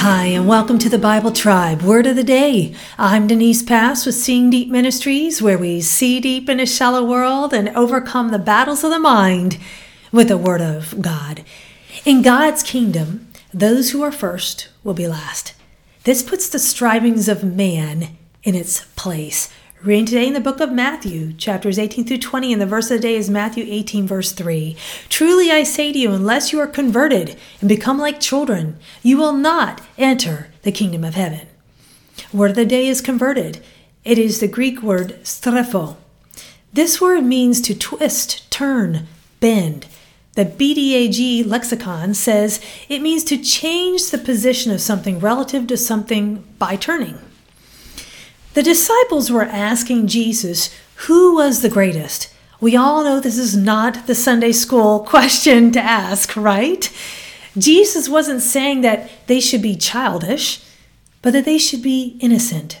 Hi, and welcome to the Bible Tribe Word of the Day. I'm Denise Pass with Seeing Deep Ministries, where we see deep in a shallow world and overcome the battles of the mind with the Word of God. In God's kingdom, those who are first will be last. This puts the strivings of man in its place. Reading today in the book of Matthew, chapters 18 through 20, and the verse of the day is Matthew 18, verse 3. Truly I say to you, unless you are converted and become like children, you will not enter the kingdom of heaven. Word of the day is converted. It is the Greek word strepho. This word means to twist, turn, bend. The BDAG lexicon says it means to change the position of something relative to something by turning. The disciples were asking Jesus who was the greatest. We all know this is not the Sunday school question to ask, right? Jesus wasn't saying that they should be childish, but that they should be innocent.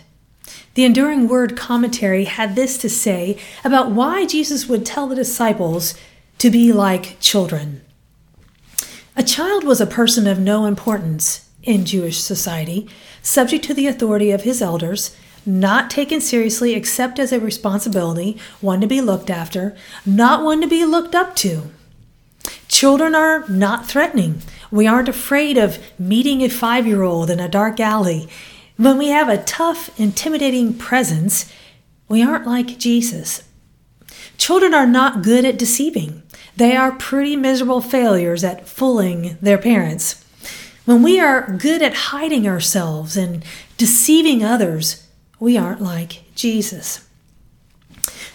The Enduring Word commentary had this to say about why Jesus would tell the disciples to be like children. A child was a person of no importance in Jewish society, subject to the authority of his elders not taken seriously except as a responsibility, one to be looked after, not one to be looked up to. Children are not threatening. We aren't afraid of meeting a five year old in a dark alley. When we have a tough, intimidating presence, we aren't like Jesus. Children are not good at deceiving. They are pretty miserable failures at fooling their parents. When we are good at hiding ourselves and deceiving others, we aren't like Jesus.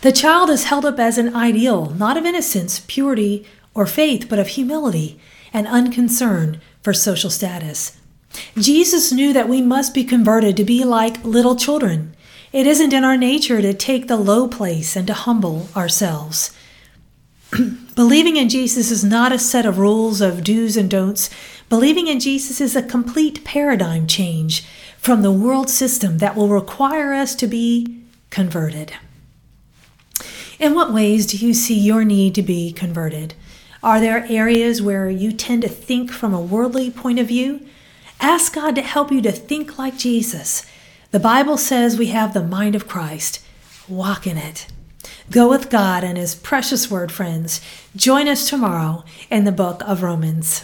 The child is held up as an ideal, not of innocence, purity, or faith, but of humility and unconcern for social status. Jesus knew that we must be converted to be like little children. It isn't in our nature to take the low place and to humble ourselves. Believing in Jesus is not a set of rules of do's and don'ts. Believing in Jesus is a complete paradigm change from the world system that will require us to be converted. In what ways do you see your need to be converted? Are there areas where you tend to think from a worldly point of view? Ask God to help you to think like Jesus. The Bible says we have the mind of Christ. Walk in it. Go with God and His precious word, friends. Join us tomorrow in the book of Romans.